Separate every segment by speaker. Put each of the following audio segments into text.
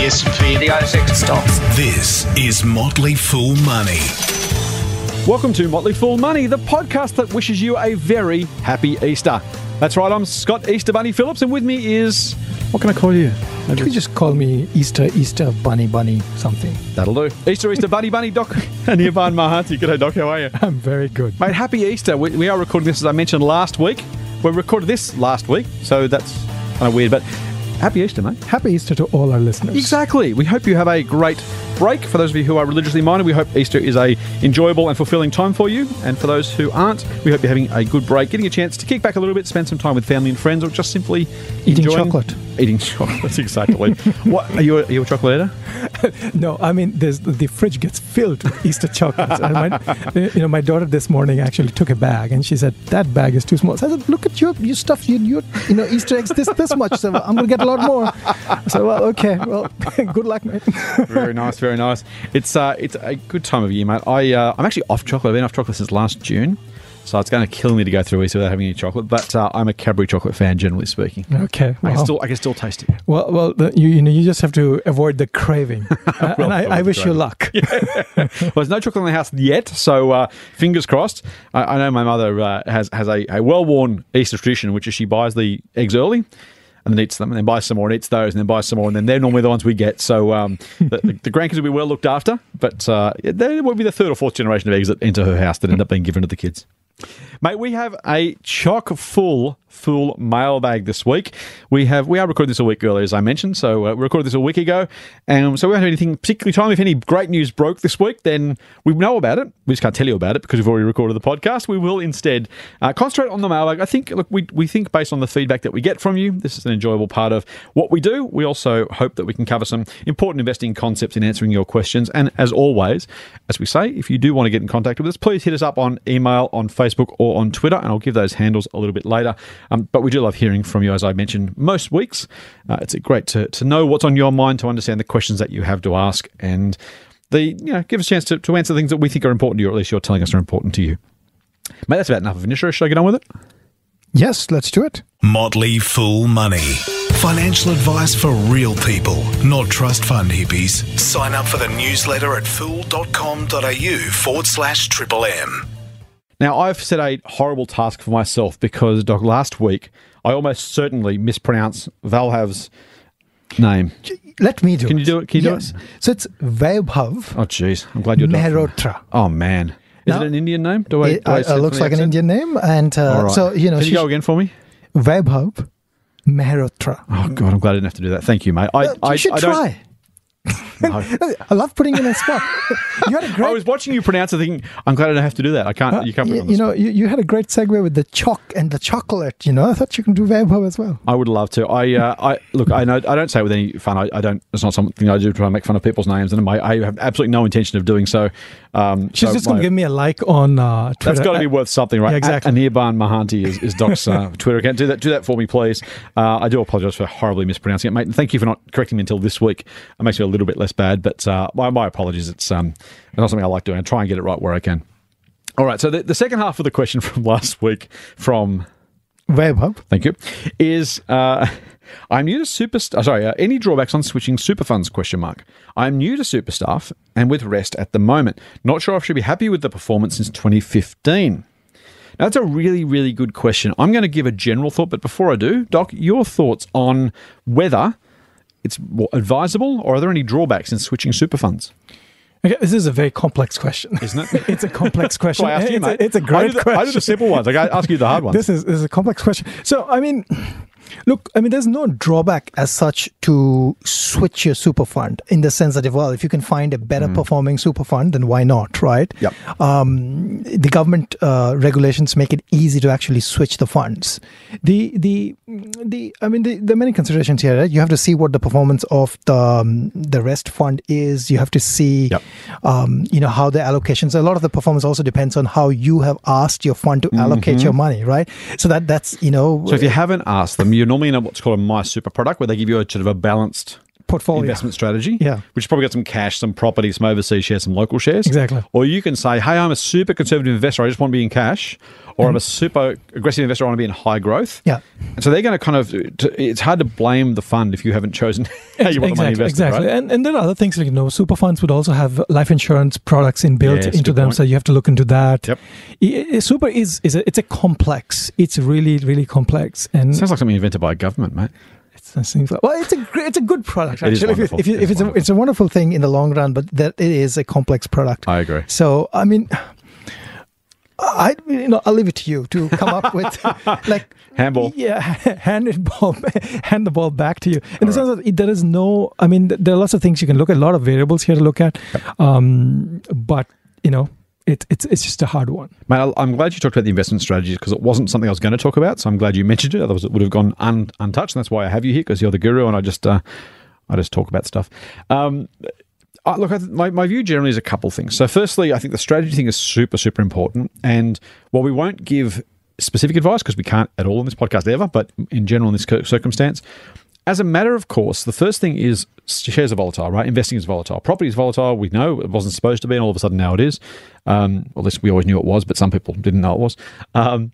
Speaker 1: the S&P,
Speaker 2: the ASX stocks.
Speaker 3: This is Motley Fool Money.
Speaker 4: Welcome to Motley Fool Money, the podcast that wishes you a very happy Easter. That's right, I'm Scott Easter Bunny Phillips, and with me is. What can I call you?
Speaker 5: Can you just call me Easter, Easter, Bunny, Bunny, something?
Speaker 4: That'll do. Easter, Easter, Bunny, Bunny, Doc. Anirban Mahanti. G'day, Doc. How are you?
Speaker 5: I'm very good.
Speaker 4: Mate, happy Easter. We, we are recording this, as I mentioned last week. We recorded this last week, so that's kind of weird, but happy Easter, mate.
Speaker 5: Happy Easter to all our listeners.
Speaker 4: Exactly. We hope you have a great break. For those of you who are religiously minded, we hope Easter is a enjoyable and fulfilling time for you. And for those who aren't, we hope you're having a good break, getting a chance to kick back a little bit, spend some time with family and friends, or just simply
Speaker 5: Eating
Speaker 4: enjoying-
Speaker 5: chocolate.
Speaker 4: Eating chocolate. That's exactly. what are you? A, are you a chocolate eater?
Speaker 5: No, I mean, there's the fridge gets filled with Easter chocolates. and my, you know, my daughter this morning actually took a bag, and she said that bag is too small. So I said, "Look at your your stuff. You you you know Easter eggs this this much. So I'm gonna get a lot more." So "Well, okay. Well, good luck, mate."
Speaker 4: very nice, very nice. It's uh, it's a good time of year, mate. I uh, I'm actually off chocolate. I've been off chocolate since last June, so it's going to kill me to go through Easter without having any chocolate. But uh, I'm a Cadbury chocolate fan, generally speaking.
Speaker 5: Okay.
Speaker 4: I can still I can still taste it.
Speaker 5: Well, well, the, you you know, you just have to avoid the craving, Uh, and I, I
Speaker 4: avoid
Speaker 5: wish you
Speaker 4: craving.
Speaker 5: luck.
Speaker 4: Well, there's no chocolate in the house yet, so uh, fingers crossed. I, I know my mother uh, has has a, a well worn Easter tradition, which is she buys the eggs early. And then eats them, and then buys some more, and eats those, and then buys some more, and then they're normally the ones we get. So um, the, the, grandkids will be well looked after, but uh, they will be the third or fourth generation of eggs that enter her house that end up being given to the kids. Mate, we have a chock full full mailbag this week. We have we are recording this a week earlier, as I mentioned. So uh, we recorded this a week ago, and so we don't have anything particularly timely. If any great news broke this week, then we know about it. We just can't tell you about it because we've already recorded the podcast. We will instead uh, concentrate on the mailbag. I think look, we we think based on the feedback that we get from you, this is an enjoyable part of what we do. We also hope that we can cover some important investing concepts in answering your questions. And as always, as we say, if you do want to get in contact with us, please hit us up on email, on Facebook, or on Twitter, and I'll give those handles a little bit later. Um, but we do love hearing from you, as I mentioned most weeks. Uh, it's great to, to know what's on your mind, to understand the questions that you have to ask, and the you know give us a chance to, to answer things that we think are important to you, or at least you're telling us are important to you. Mate, that's about enough of an intro. Should I get on with it?
Speaker 5: Yes, let's do it.
Speaker 3: Motley Fool Money. Financial advice for real people, not trust fund hippies. Sign up for the newsletter at fool.com.au forward slash triple M.
Speaker 4: Now, I've set a horrible task for myself because, Doc, last week I almost certainly mispronounced Vaibhav's name.
Speaker 5: Let me do it.
Speaker 4: Can
Speaker 5: it.
Speaker 4: you do it? Can you do it?
Speaker 5: So it's Vaibhav
Speaker 4: Oh, jeez. I'm glad you're done.
Speaker 5: Mehrotra.
Speaker 4: Oh, man. Is
Speaker 5: Now-
Speaker 4: it an Indian name? Do I,
Speaker 5: It
Speaker 4: do I
Speaker 5: uh,
Speaker 4: it
Speaker 5: looks like an? Indian name, and uh,
Speaker 4: right.
Speaker 5: so you know,
Speaker 4: Can you go again for me?
Speaker 5: Vaibhav Mehrotra.
Speaker 4: Oh, God, I'm glad I didn't have to do that. Thank you, mate. I,
Speaker 5: Uh,
Speaker 4: I,
Speaker 5: you should
Speaker 4: I don't-
Speaker 5: try.
Speaker 4: No.
Speaker 5: I love putting you in a spot. you had a great.
Speaker 4: I was watching you pronounce it thinking, I'm glad I don't have to do that. I can't,
Speaker 5: uh,
Speaker 4: you can't
Speaker 5: you, you know, you, you had a great segue with the chalk and the chocolate. You know, I thought you can do Vaibhav as well.
Speaker 4: I would love to. I, uh, I look. I know. I don't say it with any fun. I, I don't. It's not something I do to try and make fun of people's names, and I, I have absolutely no intention of doing so. Um,
Speaker 5: She's
Speaker 4: so
Speaker 5: just going to give me a like on uh, Twitter.
Speaker 4: That's got to be worth something, right?
Speaker 5: Yeah, exactly.
Speaker 4: Anirban Mahanti is, is Doc's uh, Twitter account. Do that. Do that for me, please. Uh, I do apologise for horribly mispronouncing it, mate. And thank you for not correcting me until this week. It makes me a little bit less bad, but uh, my, my apologies. It's um, it's not something I like doing. I try and get it right where I can. All right. So the, the second half of the question from last week from
Speaker 5: Vaibhav.
Speaker 4: Thank you. Is uh, I'm new to super. uh, Sorry, uh, any drawbacks on switching super funds? Question mark. I'm new to super staff and with Rest at the moment. Not sure if I should be happy with the performance since 2015. Now, that's a really, really good question. I'm going to give a general thought, but before I do, Doc, your thoughts on whether it's advisable or are there any drawbacks in switching super funds?
Speaker 5: Okay, this is a very complex question,
Speaker 4: Isn't it?
Speaker 5: it's a complex question.
Speaker 4: I asked you,
Speaker 5: it's,
Speaker 4: mate.
Speaker 5: a, it's a
Speaker 4: I
Speaker 5: great
Speaker 4: do the,
Speaker 5: question.
Speaker 4: I do the simple ones. I ask you the hard ones.
Speaker 5: This is, this is a complex question. So, I mean, look, I mean, there's no drawback as such to switch your super fund in the sense that, if, well, if you can find a better performing super fund, then why not, right?
Speaker 4: Yep.
Speaker 5: Um, the government uh, regulations make it easy to actually switch the funds. The, the, the, I mean, the, there are many considerations here, right? You have to see what the performance of the, um, the Rest fund is. You have to see,
Speaker 4: Yep.
Speaker 5: um, you know, how the allocations, a lot of the performance also depends on how you have asked your fund to allocate your money, right? So that, that's, you know,
Speaker 4: So if you haven't asked them, you're normally in a, what's called a My Super product, where they give you a sort of a balanced
Speaker 5: Portfolio.
Speaker 4: investment strategy,
Speaker 5: Yeah.
Speaker 4: which has probably got some cash, some property, some overseas shares, some local shares.
Speaker 5: Exactly.
Speaker 4: Or you can say, hey, I'm a super conservative investor. I just want to be in cash. Or I'm a super aggressive investor. I want to be in high growth.
Speaker 5: Yeah.
Speaker 4: And so they're going to kind of, it's hard to blame the fund if you haven't chosen how you want the money invested.
Speaker 5: exactly.
Speaker 4: Right?
Speaker 5: And and there are other things like you know, super funds would also have life insurance products inbuilt
Speaker 4: Yes,
Speaker 5: into them,
Speaker 4: point.
Speaker 5: so you have to look into that.
Speaker 4: Yep.
Speaker 5: I- I- super is is a, it's a complex. It's really really complex, and
Speaker 4: Sounds like something invented by a government, mate.
Speaker 5: Seems like, well, it's a great, it's a good product.
Speaker 4: It is
Speaker 5: Actually, if, if, if it's a,
Speaker 4: wonderful.
Speaker 5: it's a wonderful thing in the long run, but that it is a complex product.
Speaker 4: I agree.
Speaker 5: So I mean, I you know I'll leave it to you to come up with like
Speaker 4: Handball.
Speaker 5: Yeah, hand it ball, hand the ball back to you. In the sense that it- there is no, I mean, there are lots of things you can look at, a lot of variables here to look at, um, but you know, it, it's it's just a hard one.
Speaker 4: Mate, I'm glad you talked about the investment strategies because it wasn't something I was going to talk about. So I'm glad you mentioned it. Otherwise, it would have gone un- untouched. And that's why I have you here because you're the guru, and I just uh, I just talk about stuff. Um, I, look, I th- my, my view generally is a couple things. So, firstly, I think the strategy thing is super, super important. And while we won't give specific advice because we can't at all in this podcast ever, but in general in this circumstance, as a matter of course, the first thing is shares are volatile, right? Investing is volatile. Property is volatile. We know it wasn't supposed to be, and all of a sudden now it is. Um, well, at least we always knew it was, but some people didn't know it was. Um,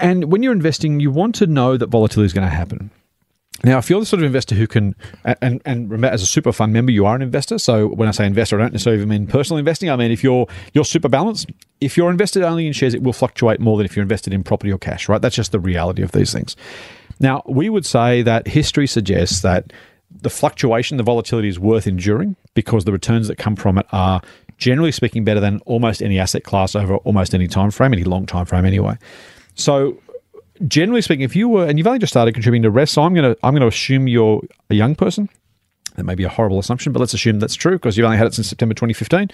Speaker 4: and when you're investing, you want to know that volatility is going to happen. Now, if you're the sort of investor who can, and, and remember, as a super fund member, you are an investor. So when I say investor, I don't necessarily mean personal investing. I mean, if you're you're super balanced, if you're invested only in shares, it will fluctuate more than if you're invested in property or cash, right? That's just the reality of these things. Now, we would say that history suggests that the fluctuation, the volatility is worth enduring because the returns that come from it are generally speaking better than almost any asset class over almost any time frame, any long time frame anyway. So generally speaking, if you were and you've only just started contributing to REST, so I'm gonna I'm gonna assume you're a young person. That may be a horrible assumption, but let's assume that's true because you've only had it since September 2015.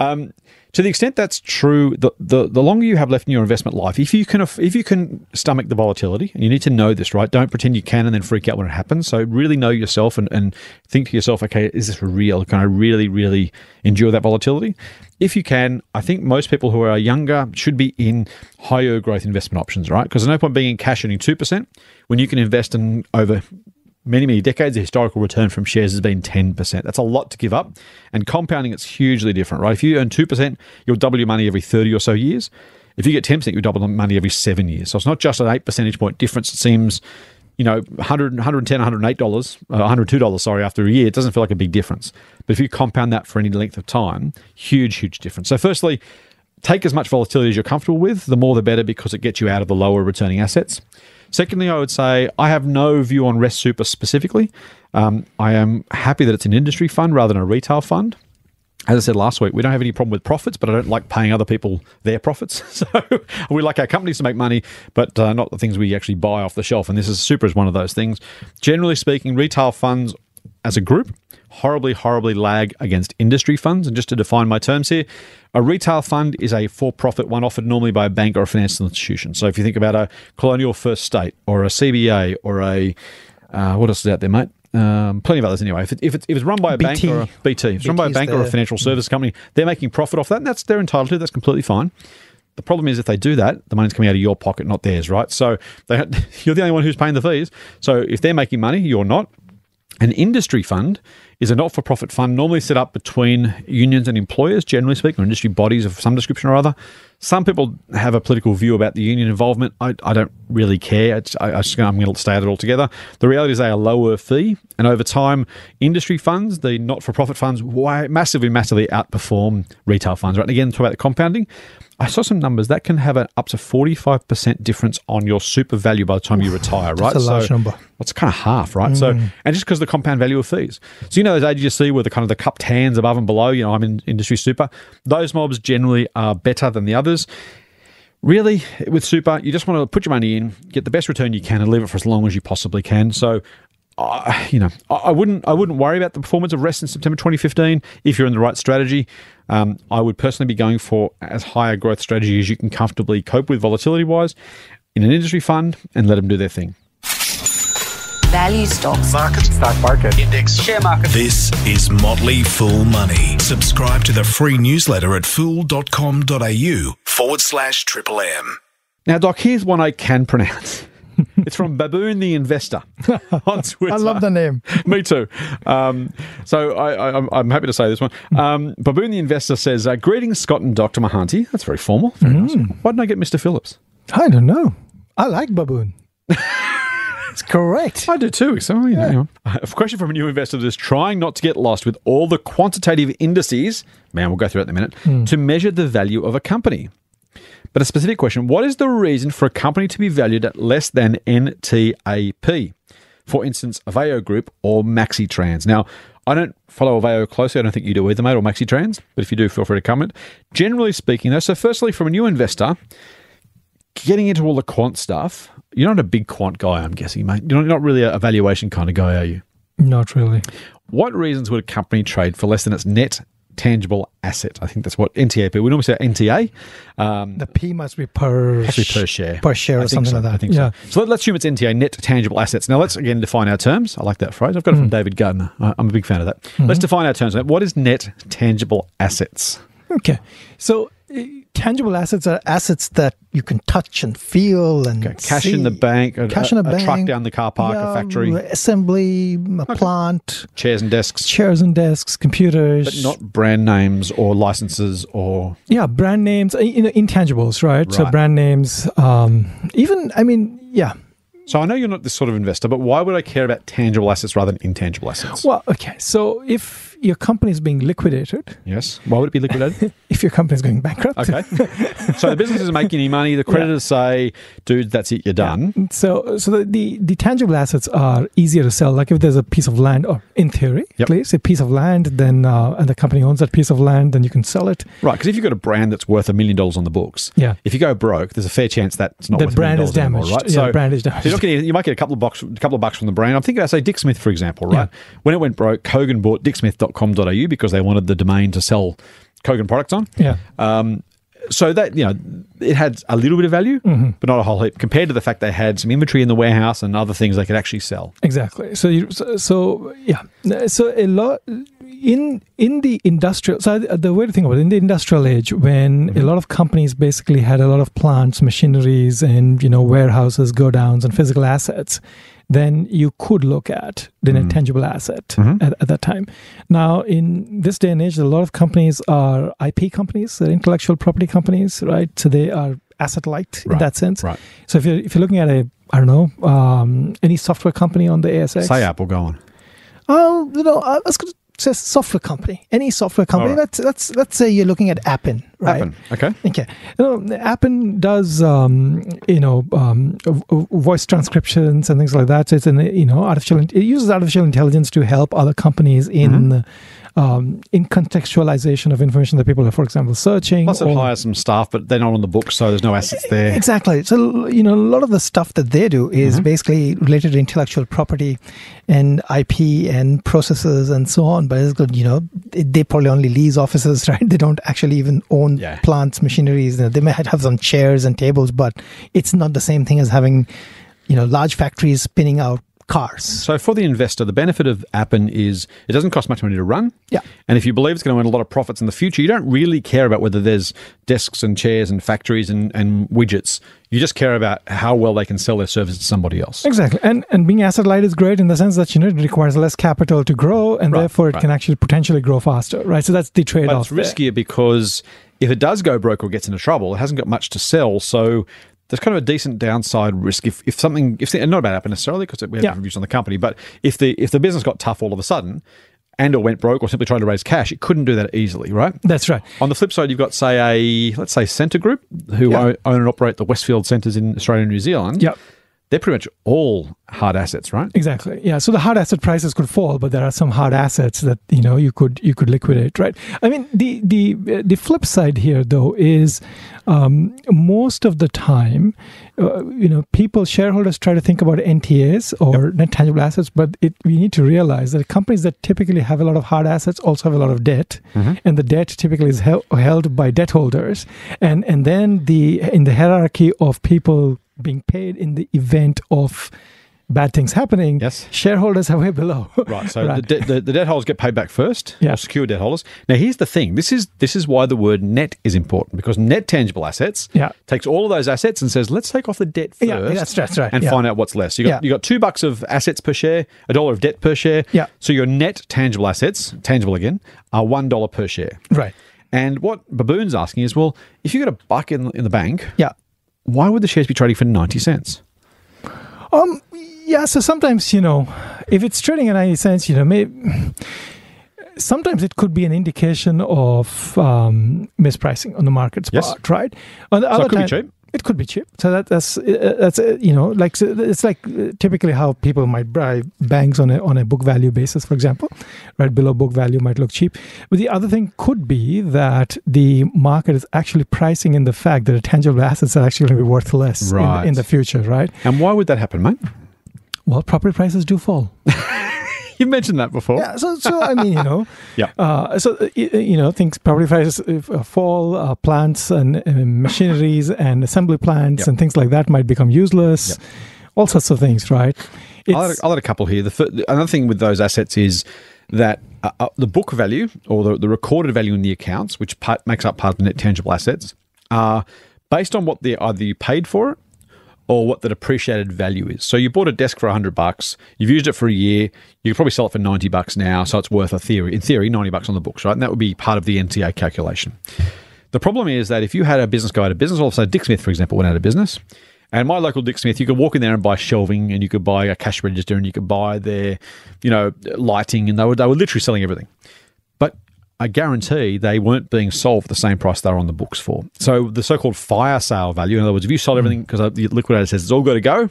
Speaker 4: Um, to the extent that's true, the, the the longer you have left in your investment life, if you can if you can stomach the volatility, and you need to know this, right? Don't pretend you can and then freak out when it happens. So really know yourself and, and think to yourself, okay, is this real? Can I really, really endure that volatility? If you can, I think most people who are younger should be in higher growth investment options, right? Because there's no point being in cash earning two percent when you can invest in over many, many decades, the historical return from shares has been 10%. That's a lot to give up. And compounding, it's hugely different, right? If you earn 2%, you'll double your money every 30 or so years. If you get 10%, you double the money every seven years. So it's not just an 8 percentage point difference. It seems, you know, 100, 110, $108, uh, $102, sorry, after a year, it doesn't feel like a big difference. But if you compound that for any length of time, huge, huge difference. So firstly, take as much volatility as you're comfortable with. The more, the better, because it gets you out of the lower returning assets. Secondly, I would say I have no view on Rest Super specifically. Um, I am happy that it's an industry fund rather than a retail fund. As I said last week, we don't have any problem with profits, but I don't like paying other people their profits. So we like our companies to make money, but uh, not the things we actually buy off the shelf. And this is super is one of those things. Generally speaking, retail funds as a group horribly, horribly lag against industry funds. And just to define my terms here, a retail fund is a for profit one offered normally by a bank or a financial institution. So if you think about a Colonial First State or a CBA or a, uh, what else is out there, mate? Um, plenty of others anyway. If, it, if, it's, if it's run by a bank or a BT, if it's run by a
Speaker 5: BT
Speaker 4: bank or a financial service company, they're making profit off that, and that's they're entitled to. That's completely fine. The problem is if they do that, the money's coming out of your pocket, not theirs, right? So they, you're the only one who's paying the fees. So if they're making money, you're not. An industry fund is a not for profit fund normally set up between unions and employers, generally speaking, or industry bodies of some description or other. Some people have a political view about the union involvement. I, I don't really care. It's, I, I just, I'm going to stay out it altogether. The reality is they are lower fee, and over time, industry funds, the not for profit funds, way, massively, massively outperform retail funds. Right? And again, talk about the compounding. I saw some numbers that can have an up to 45% difference on your super value by the time you retire, right?
Speaker 5: That's a large
Speaker 4: so,
Speaker 5: number.
Speaker 4: well, it's kind of half, right? So, mm. and just because of the compound value of fees. So, you know, those ages you see with the kind of the cupped hands above and below, you know, I'm in industry super, those mobs generally are better than the others. Really, with super, you just want to put your money in, get the best return you can, and leave it for as long as you possibly can. So, uh, you know, I, I wouldn't, I wouldn't worry about the performance of Rest in September 2015 if you're in the right strategy. Um, I would personally be going for as high a growth strategy as you can comfortably cope with volatility wise in an industry fund, and let them do their thing.
Speaker 1: Value stocks.
Speaker 3: Market.
Speaker 2: Stock market.
Speaker 3: Index.
Speaker 2: Share market.
Speaker 3: This is Motley Fool Money. Subscribe to the free newsletter at fool.com.au forward slash triple M.
Speaker 4: Now, Doc, here's one I can pronounce. it's from Baboon the Investor on Twitter.
Speaker 5: I love the name.
Speaker 4: Me too. Um, so I, I, I'm, I'm happy to say this one. Um, Baboon the Investor says, uh, Greetings, Scott and Dr. Mahanti. That's very formal. Very nice. Why didn't I get Mr. Phillips?
Speaker 5: I don't know. I like baboon. It's correct.
Speaker 4: I do too. So, you know, hang. A question from a new investor that is trying not to get lost with all the quantitative indices, man, we'll go through that in a minute, hmm. to measure the value of a company. But a specific question What is the reason for a company to be valued at less than NTAP? For instance, Aveo Group or MaxiTrans. Now, I don't follow Aveo closely. I don't think you do either, mate, or MaxiTrans. But if you do, feel free to comment. Generally speaking, though, so firstly, from a new investor, getting into all the quant stuff, you're not a big quant guy, I'm guessing, mate. You're not, not really a valuation kind of guy, are you?
Speaker 5: Not really.
Speaker 4: What reasons would a company trade for less than its net tangible asset? I think that's what NTAP. We normally say NTA. Um,
Speaker 5: The P must be per,
Speaker 4: has to per share.
Speaker 5: per share or something
Speaker 4: so.
Speaker 5: like that.
Speaker 4: I think
Speaker 5: yeah.
Speaker 4: so. So let, us assume it's NTA, net tangible assets. Now let's again define our terms. I like that phrase. I've got it
Speaker 5: Hmm.
Speaker 4: from David Gardner. I- I'm a big fan of that. Let's define our terms. What is net tangible assets?
Speaker 5: Okay. So tangible assets are assets that you can touch and feel and
Speaker 4: Okay, cash
Speaker 5: see.
Speaker 4: in the bank, a,
Speaker 5: cash in
Speaker 4: a,
Speaker 5: a, bank,
Speaker 4: truck down the car park,
Speaker 5: yeah,
Speaker 4: a factory,
Speaker 5: assembly, a plant,
Speaker 4: chairs and desks,
Speaker 5: chairs and desks, computers.
Speaker 4: but not brand names or licenses or
Speaker 5: yeah, brand names, uh, you know, intangibles, right? So brand names, um, even I mean, yeah.
Speaker 4: So I know you're not this sort of investor, but why would I care about tangible assets rather than intangible assets?
Speaker 5: Well, okay. So if your company is being liquidated,
Speaker 4: Yes. Why would it be liquidated?
Speaker 5: if your company is going bankrupt,
Speaker 4: okay. so the business isn't making any money. The creditors say, dude, that's it, you're done.
Speaker 5: So, so the, the, the tangible assets are easier to sell. Like if there's a piece of land, or in theory,
Speaker 4: Yep.
Speaker 5: at least a piece of land, then uh, and the company owns that piece of land, then you can sell it.
Speaker 4: Right. Because if you've got a brand that's worth a million dollars on the books,
Speaker 5: Yeah.
Speaker 4: if you go broke, there's a fair chance that's not
Speaker 5: The
Speaker 4: worth
Speaker 5: brand
Speaker 4: a
Speaker 5: is
Speaker 4: million dollars anymore,
Speaker 5: damaged.
Speaker 4: right?
Speaker 5: Yeah, brand is
Speaker 4: so
Speaker 5: damaged.
Speaker 4: you're not getting, you might get a couple of bucks, a couple of bucks from the brand. I'm thinking about say Dick Smith, for example, right? When it went broke, Kogan bought dicksmith.com.au because they wanted the domain to sell Kogan products on.
Speaker 5: Yeah.
Speaker 4: Um, so that you know, it had a little bit of value,
Speaker 5: Mm-hmm.
Speaker 4: but not a whole heap compared to the fact they had some inventory in the warehouse and other things they could actually sell.
Speaker 5: Exactly. So, you, so, so yeah. So a lot in in the industrial. So the way to think about it in the industrial age, when mm-hmm. a lot of companies basically had a lot of plants, machineries, and you know warehouses, go downs, and physical assets, then you could look at the net mm-hmm. tangible asset mm-hmm. at, at that time. Now, in this day and age, a lot of companies are IP companies, they're intellectual property companies, right? So they are asset light in that sense.
Speaker 4: right.
Speaker 5: So if you're if you're looking at a I don't know um, any software company on the ASX,
Speaker 4: Say Apple, go on.
Speaker 5: Oh, you know, I was going to say software company, any software company.
Speaker 4: Right.
Speaker 5: Let's let's let's say you're looking at Appen, right?
Speaker 4: Happen. Okay.
Speaker 5: Okay, you know, Appen does um, you know um, voice transcriptions and things like that. So it's an you know artificial. It uses artificial intelligence to help other companies in
Speaker 4: Mm-hmm.
Speaker 5: Um, in contextualization of information that people are, for example, searching.
Speaker 4: Plus, it hires some staff, but they're not on the books, so there's no assets there.
Speaker 5: Exactly. So, you know, a lot of the stuff that they do is
Speaker 4: Mm-hmm.
Speaker 5: basically related to intellectual property and IP and processes and so on. But it's good, you know, they, they probably only lease offices, right? They don't actually even own
Speaker 4: Yeah.
Speaker 5: plants, machineries. They may have some chairs and tables, but it's not the same thing as having, you know, large factories spinning out cars.
Speaker 4: So for the investor, the benefit of Appen is it doesn't cost much money to run.
Speaker 5: Yeah.
Speaker 4: And if you believe it's going to earn a lot of profits in the future, you don't really care about whether there's desks and chairs and factories and, and widgets. You just care about how well they can sell their service to somebody else.
Speaker 5: Exactly. And and being asset light is great in the sense that you know it requires less capital to grow and
Speaker 4: Right,
Speaker 5: therefore it
Speaker 4: right.
Speaker 5: can actually potentially grow faster. Right. So that's the trade
Speaker 4: But
Speaker 5: off.
Speaker 4: it's riskier because if it does go broke or gets into trouble, it hasn't got much to sell. So there's kind of a decent downside risk if, if something if not about Appen necessarily because we have
Speaker 5: Yeah.
Speaker 4: different views on the company, but if the if the business got tough all of a sudden and or went broke or simply tried to raise cash, it couldn't do that easily, right?
Speaker 5: That's right.
Speaker 4: On the flip side, you've got, say, a let's say Scentre Group, who
Speaker 5: Yeah.
Speaker 4: own, own and operate the Westfield centres in Australia and New Zealand.
Speaker 5: Yep.
Speaker 4: They're pretty much all hard assets, right?
Speaker 5: Exactly. Yeah. So the hard asset prices could fall, but there are some hard assets that you know you could you could liquidate, right? I mean, the the the flip side here though is um, most of the time, uh, you know, people shareholders try to think about NTAs or net tangible assets, but it, we need to realize that companies that typically have a lot of hard assets also have a lot of debt, and the debt typically is hel- held by debt holders, and and then the in the hierarchy of people being paid in the event of bad things happening,
Speaker 4: Yes.
Speaker 5: shareholders are way below.
Speaker 4: Right. So The, de- the the debt holders get paid back first.
Speaker 5: Yeah.
Speaker 4: Secure debt holders. Now here's the thing. This is this is why the word net is important because net tangible assets
Speaker 5: Yeah.
Speaker 4: takes all of those assets and says let's take off the debt first.
Speaker 5: Yeah, that's- that's right,
Speaker 4: And
Speaker 5: yeah.
Speaker 4: find out what's less. You got
Speaker 5: Yeah.
Speaker 4: you got two bucks of assets per share, a dollar of debt per share.
Speaker 5: Yeah.
Speaker 4: So your net tangible assets, tangible again, are one dollar per share.
Speaker 5: right.
Speaker 4: And what Baboon's asking is, well, if you got a buck in in the bank,
Speaker 5: Yeah.
Speaker 4: Why would the shares be trading for ninety cents?
Speaker 5: Um. Yeah. So sometimes you know, if it's trading at ninety cents, you know, maybe sometimes it could be an indication of um, mispricing on the market's
Speaker 4: Yes.
Speaker 5: part, right? On the
Speaker 4: So
Speaker 5: other
Speaker 4: it could be
Speaker 5: time-
Speaker 4: cheap.
Speaker 5: It could be cheap. So that, that's uh, that's uh, you know like so it's like uh, typically how people might buy banks on a on a book value basis, for example, right below book value might look cheap. But the other thing could be that the market is actually pricing in the fact that tangible assets are actually going to be worth less in- in, the future, right?
Speaker 4: And why would that happen, mate?
Speaker 5: Well, property prices do fall.
Speaker 4: You mentioned that before.
Speaker 5: Yeah, so so I mean, you know,
Speaker 4: Yeah.
Speaker 5: Uh, so uh, you know, things property prices uh, fall, uh, plants and uh, machineries and assembly plants
Speaker 4: Yep.
Speaker 5: and things like that might become useless. All sorts of things, right?
Speaker 4: I'll add, I'll add a couple here. The, fir- another thing with those assets is that uh, uh, the book value or the, the recorded value in the accounts, which part, makes up part of the net tangible assets, are based on what they either you paid for it or what the depreciated value is. So you bought a desk for 100 bucks, you've used it for a year, you could probably sell it for 90 bucks now, so it's worth a theory in theory 90 bucks on the books, right? And that would be part of the NTA calculation. The problem is that if you had a business go out of business, of a Dick Smith, for example, went out of business, and my local Dick Smith, you could walk in there and buy shelving, and you could buy a cash register, and you could buy their, you know, lighting, and they were they were literally selling everything. I guarantee they weren't being sold for the same price they're on the books for. So the so-called fire sale value, in other words, if you sold everything because the liquidator says it's all got to go,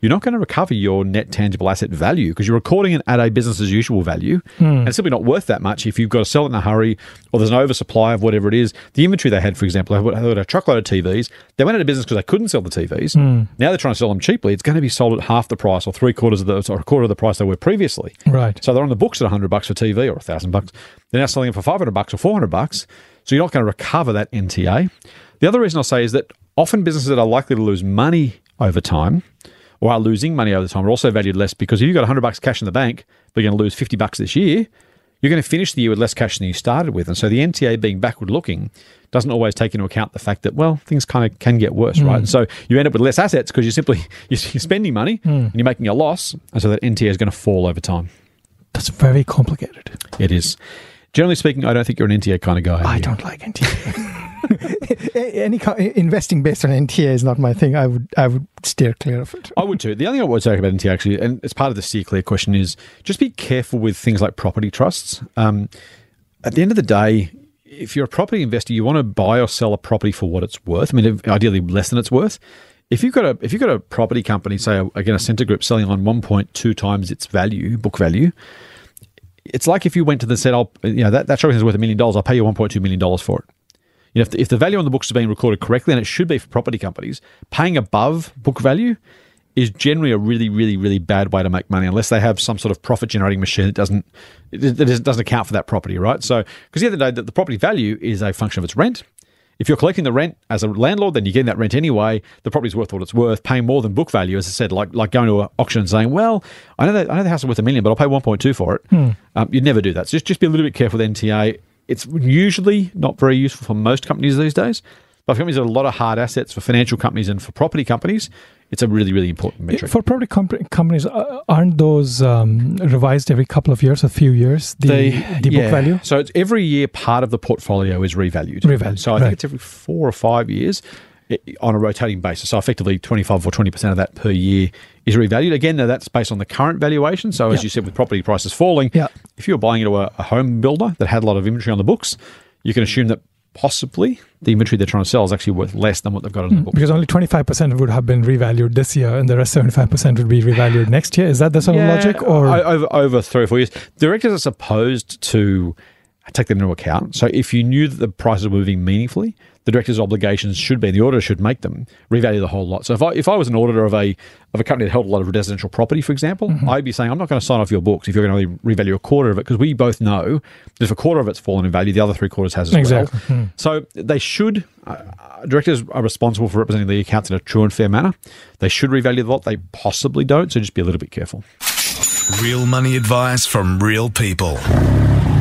Speaker 4: you're not going to recover your net tangible asset value because you're recording it at a business as usual value, hmm. and it's simply not worth that much if you've got to sell it in a hurry or there's an oversupply of whatever it is. The inventory they had, for example, they had a truckload of TVs. They went out of business because they couldn't sell the TVs. Hmm. Now they're trying to sell them cheaply. It's going to be sold at half the price or three quarters of the or a quarter of the price they were previously.
Speaker 5: Right.
Speaker 4: So they're on the books at 100 bucks for TV or 1000 bucks. They're now selling them for 500 bucks or 400 bucks. So you're not going to recover that NTA. The other reason I'll say is that often businesses that are likely to lose money over time are losing money over time are also valued less because if you've got 100 bucks cash in the bank, but you're going to lose 50 bucks this year, you're going to finish the year with less cash than you started with. And so the NTA being backward looking doesn't always take into account the fact that, well, things kind of can get worse, right? Hmm. And so you end up with less assets because you're simply you're spending money hmm. and you're making a loss. And so that NTA is going to fall over time.
Speaker 5: That's very complicated.
Speaker 4: It is. Generally speaking, I don't think you're an NTA kind of guy.
Speaker 5: I don't like NTA. Any investing based on NTA is not my thing. I would I would steer clear of it.
Speaker 4: I would too. The only thing I would say about NTA actually, and it's part of the steer clear question, is just be careful with things like property trusts. Um, at the end of the day, if you're a property investor, you want to buy or sell a property for what it's worth. I mean, if- ideally less than it's worth. If you've got a if you've got a property company, say again a Scentre Group selling on 1.2 times its value, book value, it's like if you went to the said, "I'll you know that that shopping is worth a million dollars. I'll pay you 1.2 million dollars for it." You know, if the, if the value on the books is being recorded correctly, and it should be for property companies, paying above book value is generally a really, really, really bad way to make money unless they have some sort of profit generating machine that doesn't that doesn't doesn't account for that property, right? So, because the other day, the, the property value is a function of its rent. If you're collecting the rent as a landlord, then you're getting that rent anyway. The property's worth what it's worth. Paying more than book value, as I said, like like going to an auction and saying, "Well, I know that I know the house is worth a million, but I'll pay 1.2 for it." Um, you'd never do that. So just just be a little bit careful with NTA. It's usually not very useful for most companies these days. But for companies that have a lot of hard assets, for financial companies and for property companies, it's a really, really important metric.
Speaker 5: For property comp- companies, uh, aren't those um, revised every couple of years, a few years? The the,
Speaker 4: yeah.
Speaker 5: book value.
Speaker 4: So it's every year part of the portfolio is revalued.
Speaker 5: Revalued,
Speaker 4: So I think it's every four or five years on a rotating basis. So effectively 25 or 20% of that per year is revalued. Again, now that's based on the current valuation. So as
Speaker 5: Yeah.
Speaker 4: you said, with property prices falling,
Speaker 5: Yeah.
Speaker 4: if you were buying into a, a home builder that had a lot of inventory on the books, you can assume that possibly the inventory they're trying to sell is actually worth less than what they've got on the hmm. books.
Speaker 5: Because only 25% would have been revalued this year and the rest 75% would be revalued next year. Is that the sort of logic? Or
Speaker 4: over over three or four years, directors are supposed to take that into account. So if you knew that the prices were moving meaningfully, the director's obligations should be, and the auditor should make them revalue the whole lot. So if I if I was an auditor of a of a company that held a lot of residential property, for example, I'd be saying I'm not going to sign off your books if you're going to revalue a quarter of it because we both know that if a quarter of it's fallen in value, the other three quarters has as
Speaker 5: Exactly.
Speaker 4: well. So they should. Uh, uh, directors are responsible for representing the accounts in a true and fair manner. They should revalue the lot. They possibly don't. So just be a little bit careful.
Speaker 3: Real money advice from real people.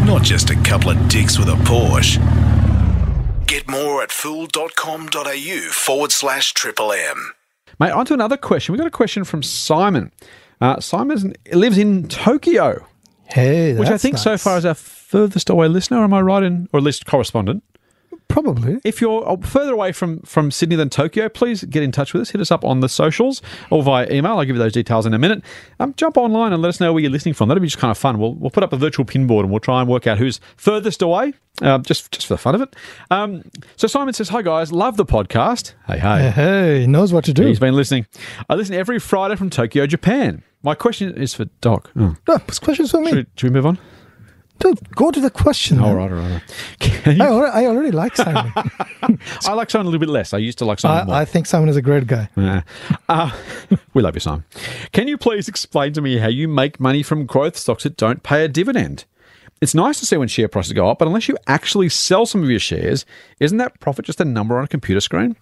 Speaker 3: Not just a couple of dicks with a Porsche. Get more at fool.com.au forward slash triple M.
Speaker 4: Mate, on to another question. We got a question from Simon. Uh, Simon lives in Tokyo,
Speaker 5: Hey,
Speaker 4: which I
Speaker 5: that's
Speaker 4: think so far is our furthest away listener. Am I right in, or at least correspondent?
Speaker 5: Probably.
Speaker 4: If you're uh, further away from, from Sydney than Tokyo, please get in touch with us. Hit us up on the socials or via email. I'll give you those details in a minute. Um, jump online and let us know where you're listening from. That'll be just kind of fun. We'll, we'll put up a virtual pinboard and we'll try and work out who's furthest away, uh, just just for the fun of it. Um, so Simon says, "Hi guys, love the podcast. Hey hey,
Speaker 5: Hey, he knows what to do.
Speaker 4: he's been listening. I listen every Friday from Tokyo, Japan. My question is for Doc. Oh.
Speaker 5: Oh, this question's for me.
Speaker 4: Should, should we move on?
Speaker 5: Dude, go to the question.
Speaker 4: All right, all right. all right. You-
Speaker 5: I, already, I already like Simon.
Speaker 4: I like Simon a little bit less. I used to like Simon more.
Speaker 5: I, I think Simon is a great guy.
Speaker 4: Yeah. Uh, we love you, Simon. Can you please explain to me how you make money from growth stocks that don't pay a dividend? It's nice to see when share prices go up, but unless you actually sell some of your shares, isn't that profit just a number on a computer screen?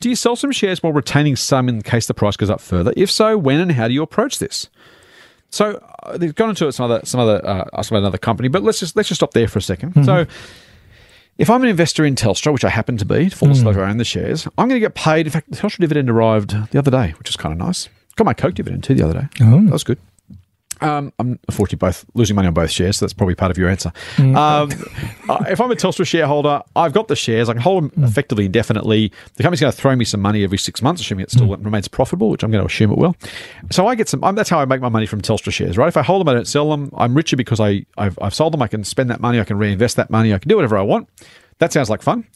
Speaker 4: Do you sell some shares while retaining some in case the price goes up further? If so, when and how do you approach this? So uh, they've gone into some other some other uh, some another company, but let's just let's just stop there for a 2nd So if I'm an investor in Telstra, which I happen to be, full disclosure, I own the shares, I'm going to get paid. In fact, the Telstra dividend arrived the other day, which is kind of nice. Got my Coke dividend too the other day. That was good. Um, I'm unfortunately both losing money on both shares, so that's probably part of your answer. Um, uh, if I'm a Telstra shareholder, I've got the shares. I can hold them effectively indefinitely. The company's going to throw me some money every six months, assuming it still remains profitable, which I'm going to assume it will. So I get some. Um, that's how I make my money from Telstra shares, right? If I hold them, I don't sell them. I'm richer because I I've, I've sold them. I can spend that money. I can reinvest that money. I can do whatever I want. That sounds like fun.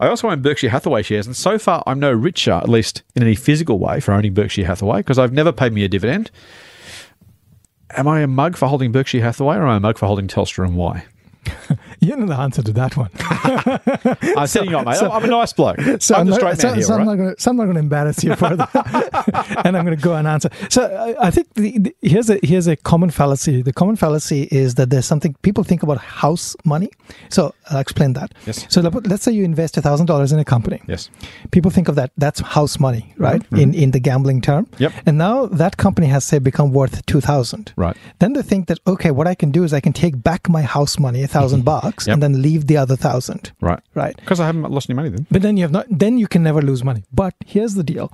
Speaker 4: I also own Berkshire Hathaway shares, and so far I'm no richer, at least in any physical way, for owning Berkshire Hathaway because I've never paid me a dividend. Am I a mug for holding Berkshire Hathaway, or am I a mug for holding Telstra, and why?
Speaker 5: You know the answer to that one.
Speaker 4: I'm setting you up, mate. I'm a nice bloke.
Speaker 5: So
Speaker 4: I'm the
Speaker 5: not,
Speaker 4: straight
Speaker 5: so,
Speaker 4: man here,
Speaker 5: so I'm
Speaker 4: right?
Speaker 5: not gonna, so I'm not going to embarrass you further, and I'm going to go and answer. So I, I think the, the, here's a here's a common fallacy. The common fallacy is that there's something people think about house money. So I'll explain that.
Speaker 4: Yes.
Speaker 5: So let- let's say you invest thousand dollars in a company.
Speaker 4: Yes.
Speaker 5: People think of that that's house money, right? In in the gambling term.
Speaker 4: Mm-hmm. Yep.
Speaker 5: And now that company has say become worth two thousand.
Speaker 4: Right.
Speaker 5: Then they think that okay, what I can do is I can take back my house money, a thousand bucks,
Speaker 4: Yep.
Speaker 5: and then leave the other thousand.
Speaker 4: Right.
Speaker 5: Right.
Speaker 4: Because I haven't lost any money then.
Speaker 5: But then you have not. Then you can never lose money. But here's the deal: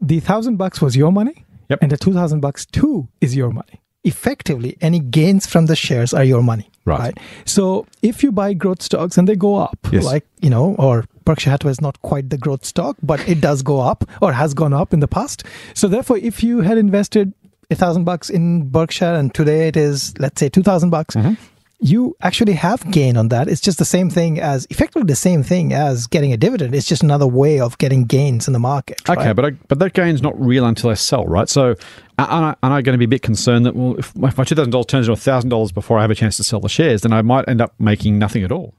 Speaker 5: the thousand bucks was your money,
Speaker 4: Yep.
Speaker 5: and the two thousand bucks too is your money. Effectively, any gains from the shares are your money.
Speaker 4: Right.
Speaker 5: So if you buy growth stocks and they go up,
Speaker 4: Yes.
Speaker 5: like you know, or Berkshire Hathaway is not quite the growth stock, but it does go up or has gone up in the past. So therefore, if you had invested a thousand bucks in Berkshire and today it is let's say two thousand bucks.
Speaker 4: Mm-hmm.
Speaker 5: You actually have gain on that. It's just the same thing as effectively the same thing as getting a dividend. It's just another way of getting gains in the market.
Speaker 4: Okay, but I, but that gain's not real until I sell, right? So, aren't I, going to be a bit concerned that well, if my, if my two thousand dollars turns into thousand dollars before I have a chance to sell the shares, then I might end up making nothing at all.